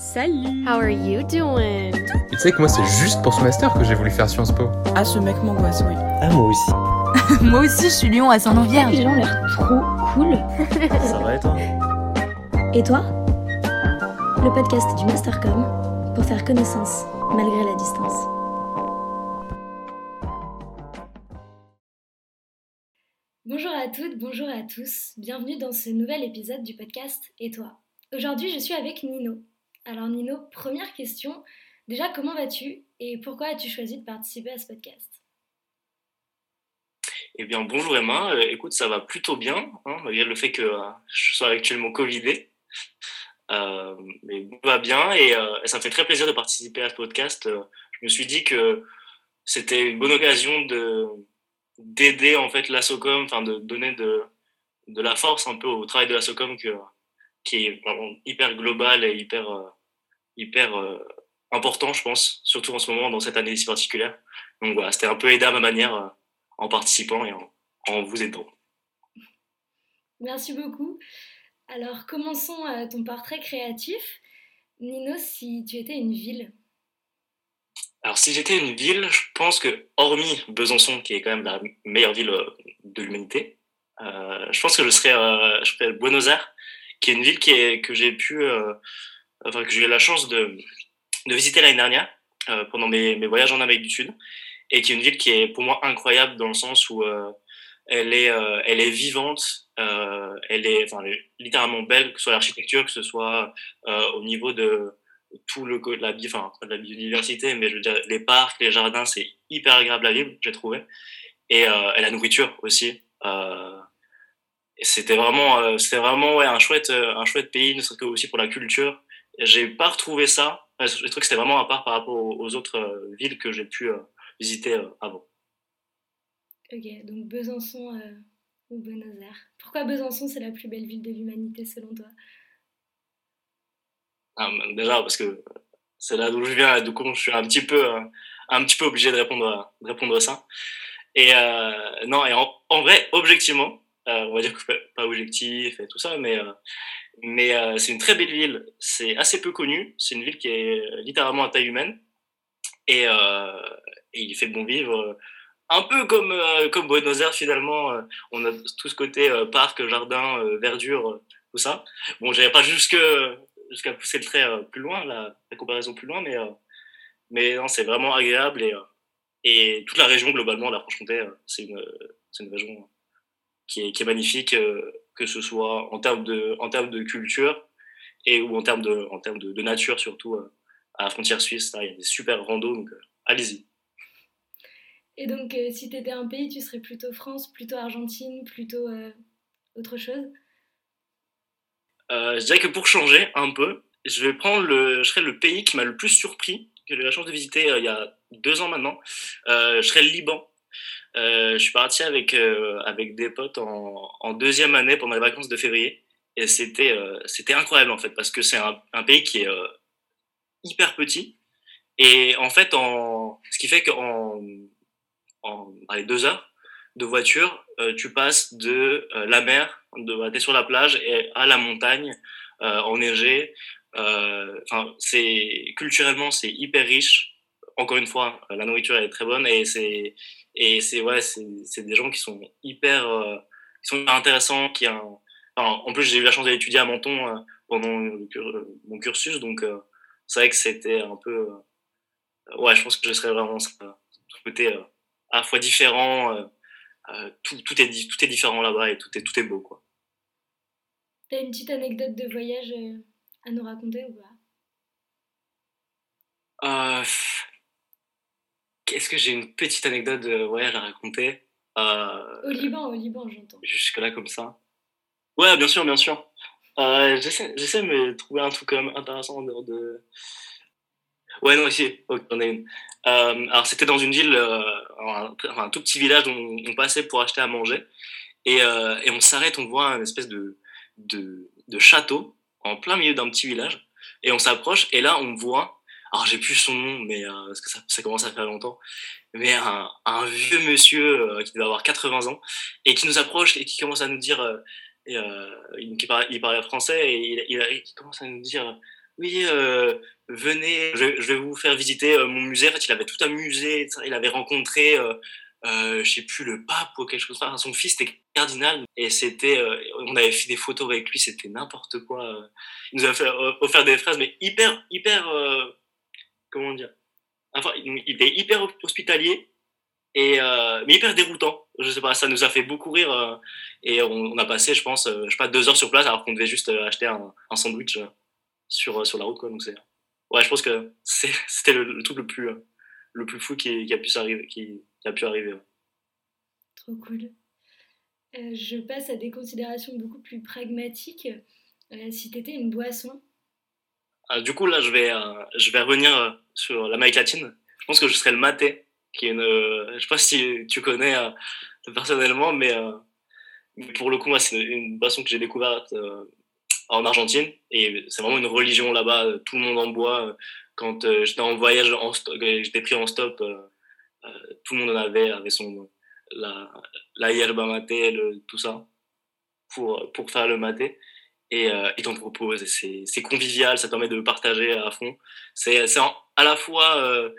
Salut How are you doing? Et tu sais que moi, c'est juste pour ce master que j'ai voulu faire Sciences Po. Ah, ce mec m'angoisse, oui. Ah, moi aussi. Moi aussi, je suis lion à son vierge. Les gens ont l'air trop cool. Ça va et toi? Et toi? Le podcast du Mastercom pour faire connaissance malgré la distance. Bonjour à toutes, bonjour à tous. Bienvenue dans ce nouvel épisode du podcast Et toi? Aujourd'hui, je suis avec Nino. Alors Nino, première question. Déjà, comment vas-tu et pourquoi as-tu choisi de participer à ce podcast? Eh bien, bonjour Emma. Euh, écoute, ça va plutôt bien, hein, malgré le fait que euh, je sois actuellement Covidé. Euh, mais tout va bien et, ça me fait très plaisir de participer à ce podcast. Je me suis dit que c'était une bonne occasion de d'aider en fait la SOCOM, enfin de donner de, de la force un peu au travail de la SOCOM qui est vraiment hyper global et hyper, hyper euh, important, je pense, surtout en ce moment dans cette année si particulière. Donc voilà, c'était un peu aider à ma manière euh, en participant et en, en vous aidant. Merci beaucoup. Alors commençons euh, ton portrait créatif. Nino, si tu étais une ville, Alors, si j'étais une ville, je pense que, hormis Besançon, qui est quand même la meilleure ville de l'humanité, euh, je pense que je serais, euh, je serais Buenos Aires, qui est une ville qui est, que j'ai pu, euh, enfin, que j'ai eu la chance de, de visiter l'année dernière, euh, pendant mes, mes voyages en Amérique du Sud, et qui est une ville qui est pour moi incroyable dans le sens où euh, elle est, euh, elle est vivante, euh, elle est, enfin, littéralement belle, que ce soit l'architecture, que ce soit euh, au niveau de tout le co- la, enfin, de la biodiversité, mais je veux dire les parcs, les jardins, c'est hyper agréable à vivre, j'ai trouvé, et, euh, et la nourriture aussi. C'était vraiment, c'était vraiment ouais, un chouette, un chouette pays, ne serait-ce que aussi pour la culture. J'ai pas retrouvé ça. Trouvé que c'était vraiment à part par rapport aux, autres euh, villes que j'ai pu euh, visiter euh, avant. Ok, donc Besançon euh, ou Buenos Aires. Pourquoi Besançon c'est la plus belle ville de l'humanité selon toi? Ah, déjà parce que c'est là d'où je viens, et du coup je suis un petit peu, un petit peu obligé de répondre, à, de répondre à ça. Et euh, non, et en, en vrai, objectivement, euh, on va dire que pas objectif et tout ça, mais mais euh, c'est une très belle ville. C'est assez peu connu. C'est une ville qui est littéralement à taille humaine et, euh, il fait bon vivre. Un peu comme euh, comme Buenos Aires finalement. euh, on a tout ce côté euh, parc, jardin, euh, verdure, euh, tout ça. Bon, j'avais pas jusqu'à pousser le trait euh, plus loin, la, la comparaison plus loin, mais euh, mais non, c'est vraiment agréable et euh, et toute la région globalement, la Franche-Comté, euh, c'est une c'est une région qui est qui est magnifique, euh, que ce soit en termes de en termes de culture et ou en termes de en termes de, de nature surtout euh, à la frontière suisse, là, il y a des super randos, donc euh, allez-y. Et donc euh, si tu étais un pays, tu serais plutôt France, plutôt Argentine, plutôt euh, autre chose? Euh, je dirais que pour changer un peu, je vais prendre le, je serai le pays qui m'a le plus surpris, que j'ai eu la chance de visiter il y a deux ans maintenant. Je serai le Liban. Euh, je suis parti avec euh, avec des potes en, deuxième année pendant les vacances de février. Et c'était euh, c'était incroyable en fait parce que c'est un, pays qui est hyper petit. Et en fait en ce qui fait qu'en en deux heures de voiture tu passes de la mer de t'es sur la plage et à la montagne euh, enneigée. Enfin c'est culturellement c'est hyper riche encore une fois euh, la nourriture est très bonne et c'est et c'est ouais c'est des gens qui sont hyper euh, qui sont intéressants qui en plus j'ai eu la chance d'étudier à Menton euh, pendant mon cursus donc c'est vrai que c'était un peu ouais je pense que je serais vraiment tout côté à la fois différent tout, tout est tout est différent là-bas et tout est tout est beau quoi. T'as une petite anecdote de voyage à nous raconter ou pas Euh, Qu'est-ce que j'ai une petite anecdote de voyage à raconter? Euh, Au Liban, au Liban j'entends. Jusque-là comme ça Ouais, bien sûr, bien sûr. Euh, J'essaie de me trouver un truc quand même intéressant en dehors de... Ouais, non, ici, ok, j'en ai une. Euh, alors, c'était dans une ville, euh, un, enfin, un tout petit village où on, on passait pour acheter à manger. Et, euh, et on s'arrête, on voit un espèce de, de, de château en plein milieu d'un petit village. Et on s'approche, et là, on voit, alors j'ai plus son nom, mais euh, parce que ça, ça commence à faire longtemps, mais un, vieux monsieur euh, qui devait avoir 80 ans, et qui nous approche et qui commence à nous dire, euh, il, parlait français, et il, commence à nous dire oui, venez, je, vais vous faire visiter mon musée. En fait, il avait tout un musée. Il avait rencontré, je sais plus, le pape ou quelque chose. Enfin, son fils était cardinal et c'était, on avait fait des photos avec lui. C'était n'importe quoi. Il nous a fait, offert des phrases, mais hyper, hyper, comment dire Enfin, il était hyper hospitalier et euh, mais hyper déroutant. Je sais pas, ça nous a fait beaucoup rire euh, et on, a passé, je pense, euh, je sais pas, deux heures sur place alors qu'on devait juste acheter un, sandwich sur sur la route quoi. Donc c'est, ouais, je pense que c'était le, truc le plus le plus fou qui, a pu s'arriver, qui, a pu arriver. Trop cool. Je passe à des considérations beaucoup plus pragmatiques. Si t'étais une boisson, du coup là, je vais euh, je vais revenir euh, sur l'Amérique latine. Je pense que je serais le maté, qui est une, euh, je sais pas si tu connais euh, personnellement, mais euh, pour le coup, moi, c'est une boisson que j'ai découverte euh, en Argentine et c'est vraiment une religion là-bas. Tout le monde en boit. Quand euh, j'étais en voyage, en euh, j'étais pris en stop, euh, euh, tout le monde en avait, avait son la, la yerba mate, le- tout ça pour pour faire le maté. Et euh, t'en proposent. et C'est convivial, ça permet de partager à fond. C'est à la fois euh,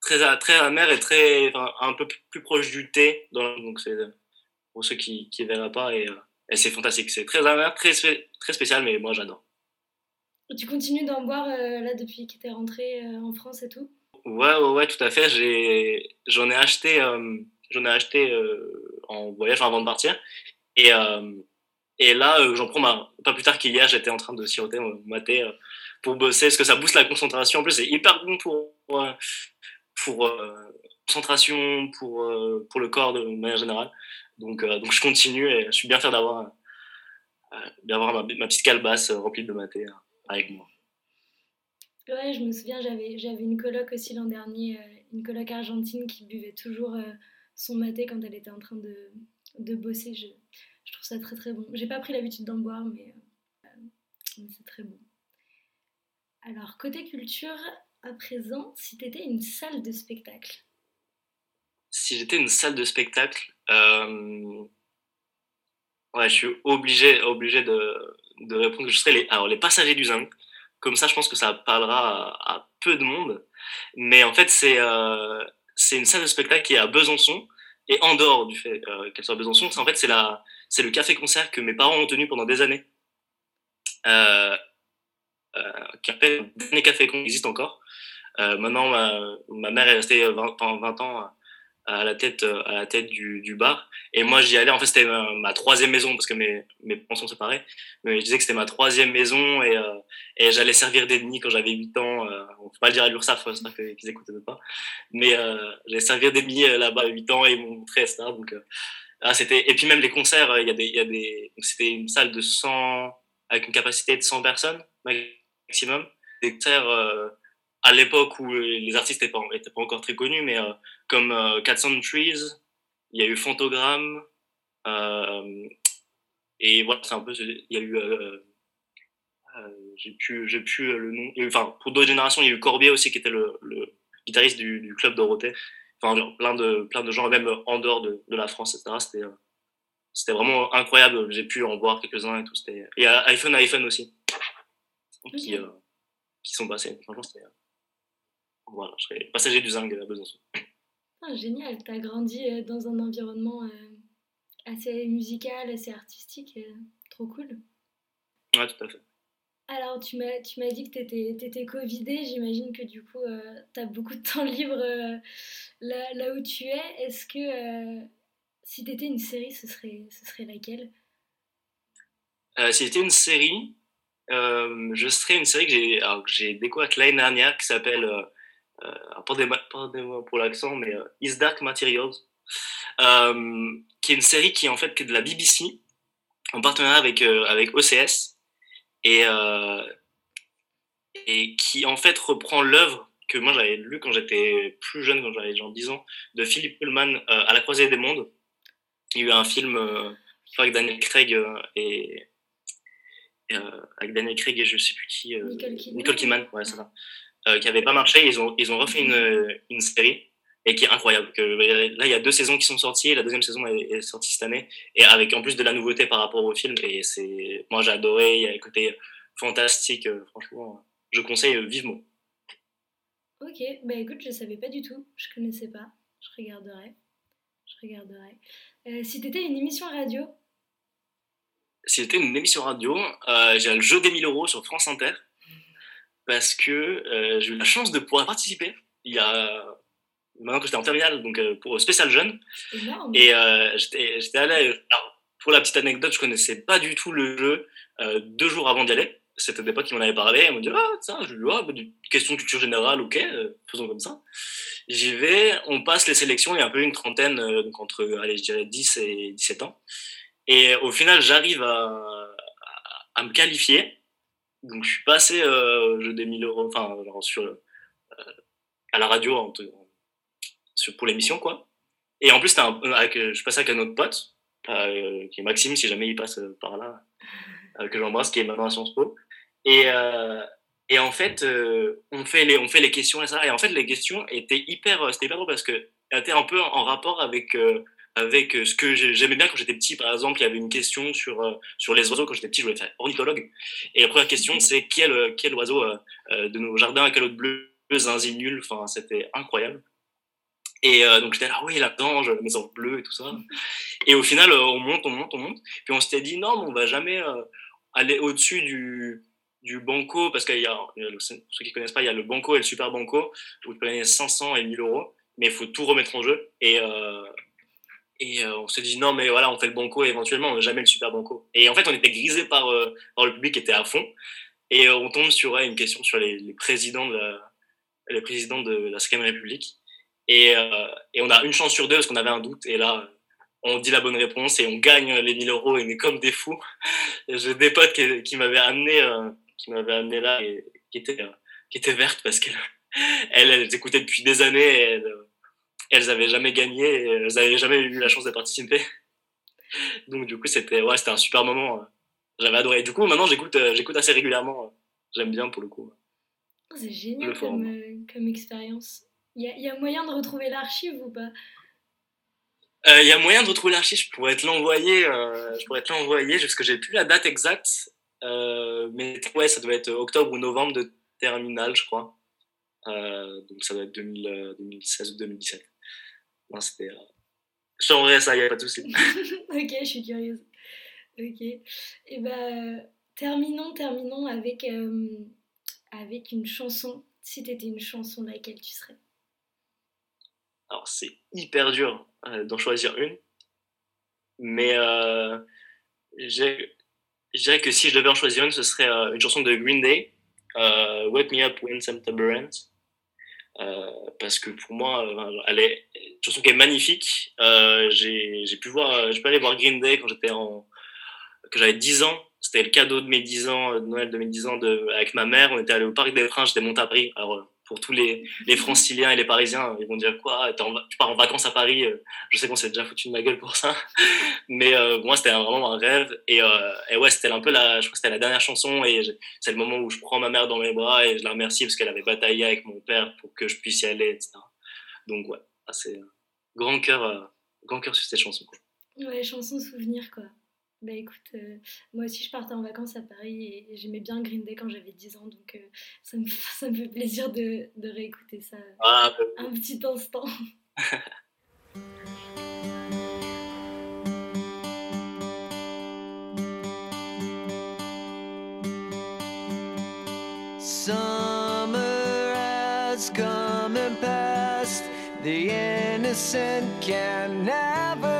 très a- très amer et très enfin, un peu plus proche du thé. Dans, donc c'est pour ceux qui qui verraient pas et, euh, et c'est fantastique. C'est très amer, très très spécial, mais moi j'adore. tu continues d'en boire euh, là depuis que t'es rentré euh, en France et tout? Ouais, ouais, ouais, tout à fait. J'ai, j'en ai acheté, j'en ai acheté en voyage avant de partir. Et, et là, euh, j'en prends pas plus tard qu'hier, j'étais en train de siroter mon maté euh, pour bosser, parce que ça booste la concentration. En plus, c'est hyper bon pour, pour, euh, pour euh, concentration, pour, le corps de manière générale. Donc, je continue et je suis bien fier d'avoir, ma, ma petite calebasse remplie de maté avec moi. Ouais, je me souviens, j'avais une coloc aussi l'an dernier, une coloc argentine qui buvait toujours son maté quand elle était en train de, de bosser. Je trouve ça très très bon. J'ai pas pris l'habitude d'en boire, mais, euh, mais c'est très bon. Alors, côté culture, à présent, si t'étais une salle de spectacle, si j'étais une salle de spectacle, euh, ouais, je suis obligé, obligé de, de répondre que je serais les, alors les passagers du zinc. Comme ça, je pense que ça parlera à, peu de monde. Mais en fait, euh, c'est une salle de spectacle qui est à Besançon et en dehors du fait euh, qu'elle soit à Besançon, c'est en fait c'est la c'est le café-concert que mes parents ont tenu pendant des années. Euh, euh, qui appelle le dernier café qui existe encore. Euh, maintenant, ma, ma mère est restée 20, pendant 20 ans à la tête euh, à la tête du, du bar. Et moi j'y allais. En fait c'était ma, troisième maison parce que mes mes parents sont séparés. Mais je disais que c'était ma troisième maison et euh, et j'allais servir des quand j'avais 8 ans euh, on peut pas le dire à l'URSSAF j'espère que- qu'ils écoutent pas. Mais euh, j'allais servir des euh, là-bas à 8 ans et ils m'ont montré etc donc euh, ah, c'était et puis même les concerts il y a des y a des c'était une salle de 100 avec une capacité de 100 personnes maximum. Des concerts à l'époque où les artistes n'étaient pas, étaient pas encore très connus, mais euh, comme euh, 400 Trees, il y a eu Fantogram, euh, et voilà, c'est un peu, il y a eu, euh, euh, j'ai plus, j'ai plus euh, le nom, eu- enfin, pour d'autres générations, il y a eu Corbier aussi qui était le, le guitariste du, du club Dorothée, enfin, genre, plein de, plein de gens, même en dehors de, de la France, etc. C'était, euh, c'était vraiment incroyable, j'ai pu en voir quelques-uns et tout, c'était, et euh, iPhone, iPhone aussi, qui, euh, qui sont passés, franchement, c'était, euh, voilà, je serais passager du Zing à Besançon. Ah, génial, t'as grandi euh, dans un environnement euh, assez musical, assez artistique, euh, trop cool. Ouais, tout à fait. Alors, tu m'as, tu m'as dit que t'étais, t'étais covidé, j'imagine que du coup, euh, t'as beaucoup de temps libre euh, là, là où tu es. Est-ce que euh, si t'étais une série, ce serait, ce serait laquelle? Si c'était une série, je serais une série que j'ai, découverte l'année dernière qui s'appelle, pardonnez-moi pardonnez-moi pour l'accent, mais euh, Is Dark Materials, euh, qui est une série qui est en fait qui est de la BBC en partenariat avec, euh, avec OCS et, euh, et qui en fait reprend l'œuvre que moi j'avais lue quand j'étais plus jeune, quand j'avais genre 10 ans, de Philip Pullman euh, à la croisée des mondes. Il y a eu un film euh, avec Daniel Craig euh, et, euh, avec Daniel Craig et je sais plus qui euh, Nicole Kidman. Ouais ça euh, qui avait pas marché ils ont ils ont refait une, une série et qui est incroyable que là il y a deux saisons qui sont sorties la deuxième saison est, est sortie cette année et avec en plus de la nouveauté par rapport au film et c'est moi j'ai adoré il y a un côté fantastique euh, franchement je conseille euh, vivement. Ok, bah écoute, je savais pas du tout, je connaissais pas. Je regarderai. Je regarderai. Euh, si t'étais une émission radio, Si c'était une émission radio, euh, j'ai le jeu des 1000 euros sur France Inter parce que euh, j'ai eu la chance de pouvoir participer il y a maintenant que j'étais en terminale, donc euh, pour spécial jeune. Et euh, j'étais allé. alors, pour la petite anecdote, je connaissais pas du tout le jeu euh, deux jours avant d'y aller. C'était des potes qui m'en avaient parlé. Ils m'ont dit Ah, ça, je lui ah, bah, des questions de culture générale, ok, faisons comme ça. J'y vais, on passe les sélections, il y a un peu une trentaine, donc entre, allez, je dirais 10 et 17 ans. Et au final, j'arrive à, à, à me qualifier. Donc, je suis passé euh, au jeu des 1000 euros, enfin, sur, euh, à la radio pour l'émission, quoi. Et en plus, un- avec, euh, je passé avec un autre pote, euh, qui est Maxime, si jamais il passe euh, par là, euh, que j'embrasse, qui est maintenant à Sciences Po. Et, euh, et en fait, euh, on, fait les, on fait les questions et ça. Et en fait, les questions étaient hyper, euh, c'était hyper drôle parce que étaient un peu en rapport avec, euh, avec euh, ce que j'ai- j'aimais bien quand j'étais petit. Par exemple, il y avait une question sur, euh, sur les oiseaux. Quand j'étais petit, je voulais faire ornithologue. Et la première question, c'est quel, euh, quel oiseau euh, de nos jardins quel autre bleu, zinzi nul. Enfin, c'était incroyable. Et euh, donc j'étais là, oui, la dange, les oiseaux bleus et tout ça. Et au final, on monte, on monte, on monte. Puis on s'était dit, non, mais on va jamais aller au-dessus du, du banco, parce qu'il y y a ceux qui connaissent pas, il y a le banco et le super banco, où tu peux gagner 500 et 1000 euros, mais il faut tout remettre en jeu. Et, euh, et euh, on s'est dit, non, mais voilà, on fait le banco éventuellement, on n'a jamais le super banco. Et en fait, on était grisé par, euh, par le public qui était à fond. Et euh, on tombe sur ouais, une question sur les, les présidents de la, les présidents de la 5 République. Et, euh, et on a une chance sur deux parce qu'on avait un doute. Et là, on dit la bonne réponse et on gagne les 1000 euros et on est comme des fous. J'ai des potes qui, qui m'avaient amené, euh, qui m'avaient amené là et qui étaient, euh, qui étaient vertes parce qu'elles elles, elles écoutaient depuis des années elles avaient jamais gagné et elles avaient jamais eu la chance de participer. Donc du coup, c'était ouais, c'était un super moment. J'avais adoré. Du coup, maintenant, j'écoute, euh, j'écoute assez régulièrement. J'aime bien pour le coup. Oh, c'est génial comme, euh, comme expérience. Il y a, y a moyen de retrouver l'archive ou pas? Il Euh, y a moyen de retrouver l'archive, je pourrais te l'envoyer, euh, je pourrais te l'envoyer, parce que j'ai plus la date exacte, euh, mais ouais, ça doit être octobre ou novembre de terminale, je crois. Donc ça doit être 2000, euh, 2016 ou 2017. Non, c'était. Euh... Je t'enverrai ça, il n'y a pas de souci. ok, je suis curieuse. Ok. Et ben, terminons, terminons avec, euh, avec une chanson. Si t'étais une chanson, laquelle tu serais? Alors c'est hyper dur euh, d'en choisir une, mais euh, je dirais que si je devais en choisir une, ce serait euh, une chanson de Green Day, euh, Wake Me Up When September Ends. Euh, parce que pour moi, euh, elle est une chanson qui est magnifique. Euh, j'ai pu voir, j'ai pu aller voir Green Day quand j'étais en, que j'avais 10 ans. C'était le cadeau de mes 10 ans, de Noël de mes 10 ans de, avec ma mère. On était allé au Parc des Princes, j'étais monté à pour tous les, les franciliens et les parisiens, ils vont dire quoi Tu pars en vacances à Paris euh, Je sais qu'on s'est déjà foutu de ma gueule pour ça. Mais euh, moi, c'était vraiment un rêve. Et, euh, et ouais, c'était un peu la, je crois c'était la dernière chanson. Et c'est le moment où je prends ma mère dans mes bras et je la remercie parce qu'elle avait bataillé avec mon père pour que je puisse y aller, etc. Donc ouais, c'est euh, grand cœur, grand cœur sur cette chanson. quoi. Ouais, chanson souvenir quoi. Bah écoute, euh, moi aussi je partais en vacances à Paris et, et j'aimais bien Green Day quand j'avais 10 ans, donc euh, ça, me, ça me fait plaisir de, de réécouter ça Ah, bah, un petit instant. Summer has come and passed. The innocent can never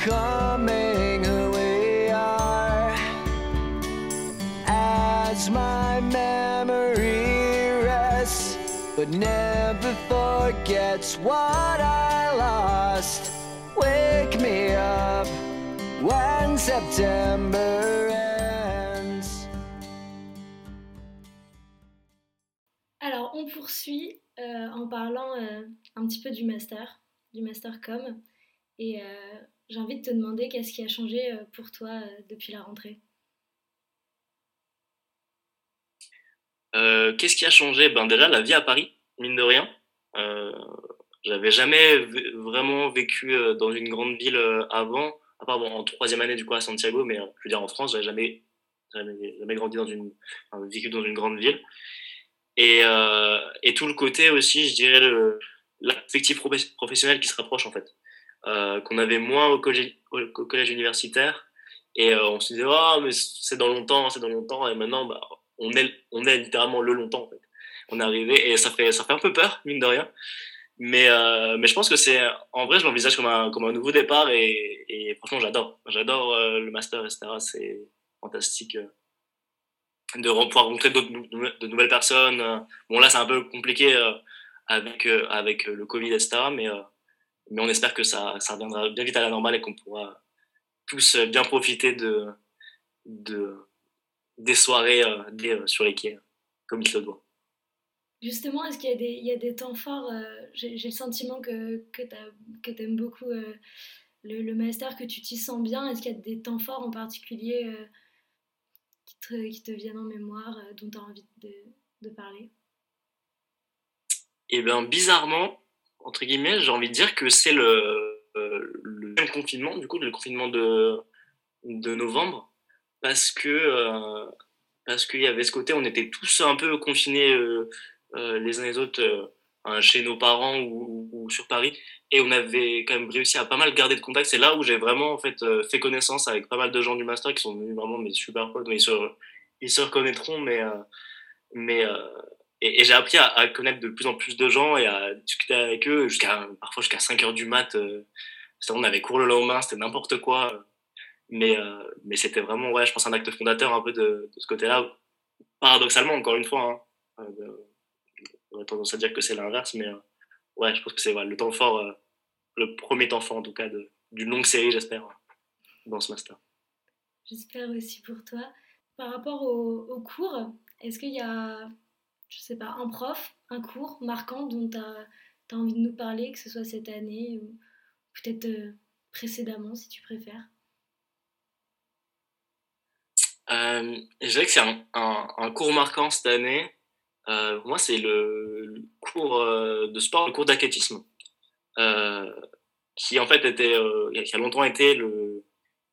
becoming who we are. As my memory rests, but never forgets what I lost. Wake me up when September ends. Alors, on poursuit euh, en parlant euh, un petit peu du master, du master com. Et euh, j'ai envie de te demander qu'est-ce qui a changé euh, pour toi euh, depuis la rentrée? Euh, Qu'est-ce qui a changé? Ben déjà la vie à Paris, mine de rien. Euh, J'avais jamais vraiment vécu dans une grande ville avant, à part bon, en troisième année du coup à Santiago, mais je veux dire en France, j'avais jamais, jamais, grandi dans une, vécu dans une grande ville. Et, et tout le côté aussi, je dirais, l'affectif profes- professionnel qui se rapproche en fait, euh, qu'on avait moins au collège, universitaire. Et euh, on se disait, ah, mais c'est dans longtemps, c'est dans longtemps. Et maintenant, bah, on est, on est littéralement le longtemps. En fait. On est arrivé et ça fait, ça fait un peu peur, mine de rien. Mais, euh, mais je pense que c'est, en vrai, je l'envisage comme un, comme un nouveau départ et, franchement, j'adore. J'adore le master, etc. C'est fantastique de pouvoir rencontrer de nouvelles personnes. Bon, là, c'est un peu compliqué avec, avec le Covid, etc. Mais, mais on espère que ça, ça reviendra bien vite à la normale et qu'on pourra tous euh, bien profiter de, de, des soirées euh, des, euh, sur les quais, comme il se doit. Justement, est-ce qu'il y, a des- il y a des temps forts euh, J'ai le sentiment que, que tu aimes beaucoup euh, le, le master, que tu t'y sens bien. Est-ce qu'il y a des temps forts en particulier euh, qui, te, qui te viennent en mémoire, euh, dont tu as envie de, de parler? Et bien, bizarrement, entre guillemets, j'ai envie de dire que c'est le, euh, le même confinement, du coup, le confinement de, de novembre, parce que euh, parce qu'il y avait ce côté, on était tous un peu confinés euh, euh, les uns les autres euh, hein, chez nos parents ou, ou sur Paris, et on avait quand même réussi à pas mal garder de contact. C'est là où j'ai vraiment en fait euh, fait connaissance avec pas mal de gens du master qui sont devenus vraiment mes super potes. Donc, Ils se, ils se reconnaîtront, mais mais et, j'ai appris à, connaître de plus en plus de gens et à discuter avec eux jusqu'à parfois jusqu'à 5 heures du mat. Euh, on avait cours le lendemain, c'était n'importe quoi. mais euh, mais c'était vraiment ouais, je pense un acte fondateur un peu de, ce côté-là. Paradoxalement, encore une fois, hein, euh, j'aurais tendance à dire que c'est l'inverse, mais ouais, je pense que c'est le temps fort, le premier temps fort en tout cas d'une longue série, j'espère, dans ce master. J'espère aussi pour toi. Par rapport au, au cours, est-ce qu'il y a, je sais pas, un prof, un cours marquant dont tu as, envie de nous parler, que ce soit cette année ou peut-être euh, précédemment si tu préfères Euh, je dirais que c'est un, un, cours marquant cette année. Euh, pour moi, c'est le, cours euh, de sport, le cours d'athlétisme, qui en fait était, qui a longtemps été le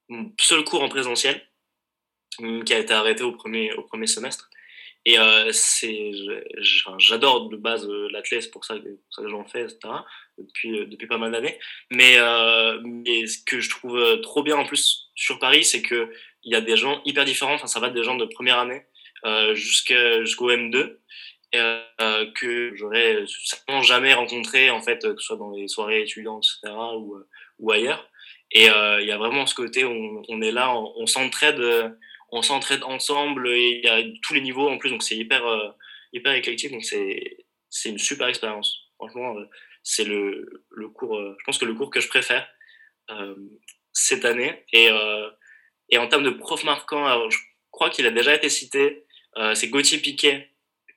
mon seul cours en présentiel, qui a été arrêté au premier, au premier semestre. Et euh, j'adore de base euh, l'athlète, c'est pour ça que, pour ça que j'en fais, etc. Depuis, euh, depuis pas mal d'années. Mais, mais ce que je trouve trop bien en plus sur Paris, c'est que il y a des gens hyper différents. Enfin, ça va des gens de première année euh, jusqu'au M2 euh, euh, que j'aurais certainement jamais rencontré en fait, que ce soit dans les soirées étudiantes, etc. ou, ou ailleurs. Et il y a vraiment ce côté, où on, est là, on, s'entraide, on s'entraide ensemble et il y a tous les niveaux en plus, donc c'est hyper euh, hyper éclectique, donc c'est c'est une super expérience. Franchement, euh, c'est le le cours, euh, je pense que le cours que je préfère cette année et et en termes de prof marquant, je crois qu'il a déjà été cité. C'est Gauthier Piquet,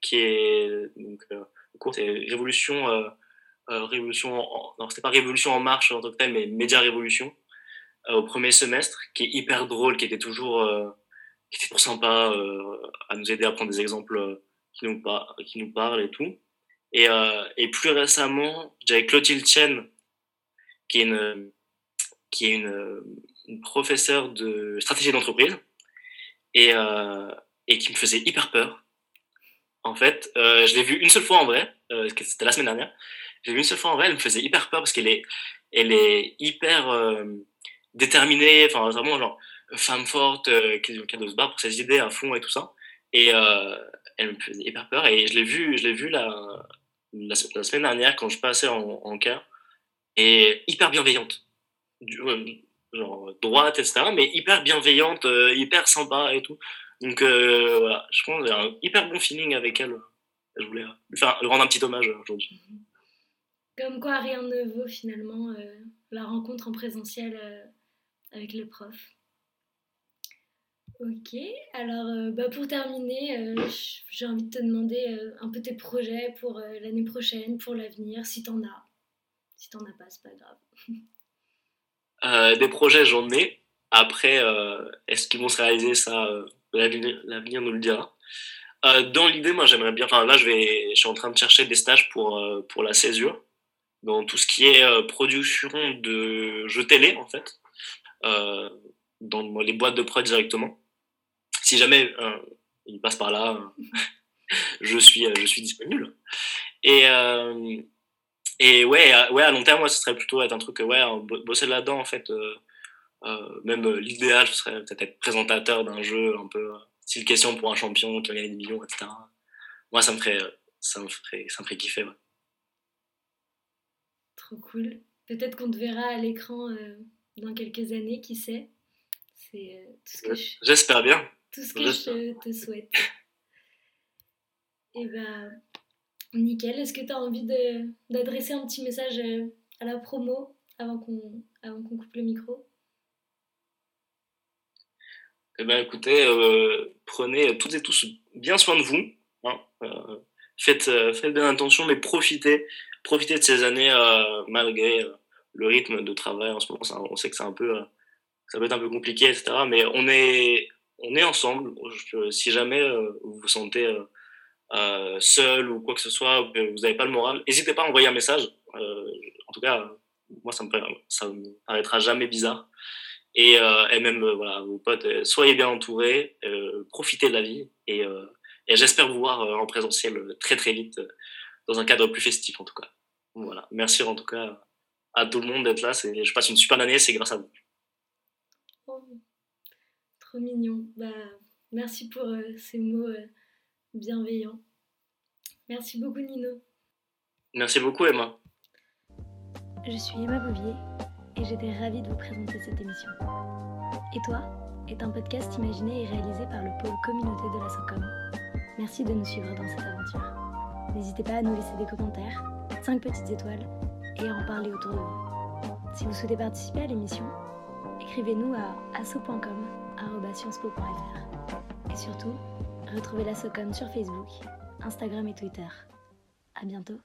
qui est donc le cours c'est Révolution, euh, Révolution. En, non, c'était pas Révolution en marche en tant que tel, mais Média Révolution euh, au premier semestre, qui est hyper drôle, qui était toujours, euh, qui était toujours sympa euh, à nous aider à prendre des exemples euh, qui nous parlent et tout. Et, euh, plus récemment, j'avais Clotilde Chen, qui est une, professeure de stratégie d'entreprise et, qui me faisait hyper peur. En fait, je l'ai vue une seule fois en vrai, c'était la semaine dernière. J'ai vu une seule fois en vrai, elle me faisait hyper peur parce qu'elle est, est hyper déterminée, enfin vraiment genre femme forte euh, qui, doit se battre pour ses idées à fond et tout ça. Et euh, elle me faisait hyper peur et je l'ai vu, je l'ai vu la, semaine dernière quand je passais en, en et hyper bienveillante. Genre droite, etc. Mais hyper bienveillante, euh, hyper sympa et tout. Donc voilà, je pense que j'ai un hyper bon feeling avec elle je voulais lui rendre un petit hommage aujourd'hui. Comme quoi, rien ne vaut finalement la rencontre en présentiel avec le prof. Ok, alors euh, bah, pour terminer, euh, j'ai envie de te demander euh, un peu tes projets pour l'année prochaine, pour l'avenir, si t'en as. Si t'en as pas, c'est pas grave. Des projets, j'en ai. Après, est-ce qu'ils vont se réaliser Ça, l'avenir nous le dira. Dans l'idée, moi, j'aimerais bien. Enfin, là, je vais, je suis en train de chercher des stages pour pour la césure, dans tout ce qui est production de jeux télé, en fait, dans les boîtes de prod directement. Si jamais euh, il passe par là, euh, je suis euh, je suis disponible. Et et ouais, à, ouais, à long terme, moi, ce serait plutôt être un truc, ouais, bo- bosser là-dedans, en fait. même l'idéal, ce serait peut-être être présentateur d'un jeu un peu, style question pour un champion qui a gagné des millions, etc. Moi, ça me ferait, ça me ferait, ça me ferait kiffer, ouais. Trop cool. Peut-être qu'on te verra à l'écran euh, dans quelques années, qui sait? C'est euh, tout ce que je, J'espère bien. Tout ce que je te souhaite. Et ben, nickel. Est-ce que tu as envie d'adresser un petit message euh, à la promo avant qu'on avant qu'on coupe le micro? Eh ben, écoutez, euh, prenez toutes et tous bien soin de vous. Hein, euh, faites, euh, faites bien attention, mais profitez, profitez de ces années malgré le rythme de travail en ce moment. ça- on sait que c'est un peu, ça peut être un peu compliqué, etc. Mais on est, on est ensemble. Si jamais euh, vous vous sentez euh, euh, seul ou quoi que ce soit, vous n'avez pas le moral, n'hésitez pas à envoyer un message. En tout cas, moi, ça me, me paraîtra jamais bizarre. Et, même, voilà, vos potes, soyez bien entourés, profitez de la vie. Et, et j'espère vous voir en présentiel très très vite, dans un cadre plus festif en tout cas. Voilà. Merci en tout cas à tout le monde d'être là. Je passe une super année, c'est grâce à vous. Trop mignon. Bah, merci pour euh, ces mots euh, bienveillants. Merci beaucoup Nino. Merci beaucoup, Emma. Je suis Emma Bouvier et j'étais ravie de vous présenter cette émission. Et toi est un podcast imaginé et réalisé par le pôle communauté de la SOCOM. Merci de nous suivre dans cette aventure. N'hésitez pas à nous laisser des commentaires, 5 petites étoiles et à en parler autour de vous. Si vous souhaitez participer à l'émission, écrivez-nous à Et surtout, retrouvez la SOCOM sur Facebook, Instagram et Twitter. À bientôt.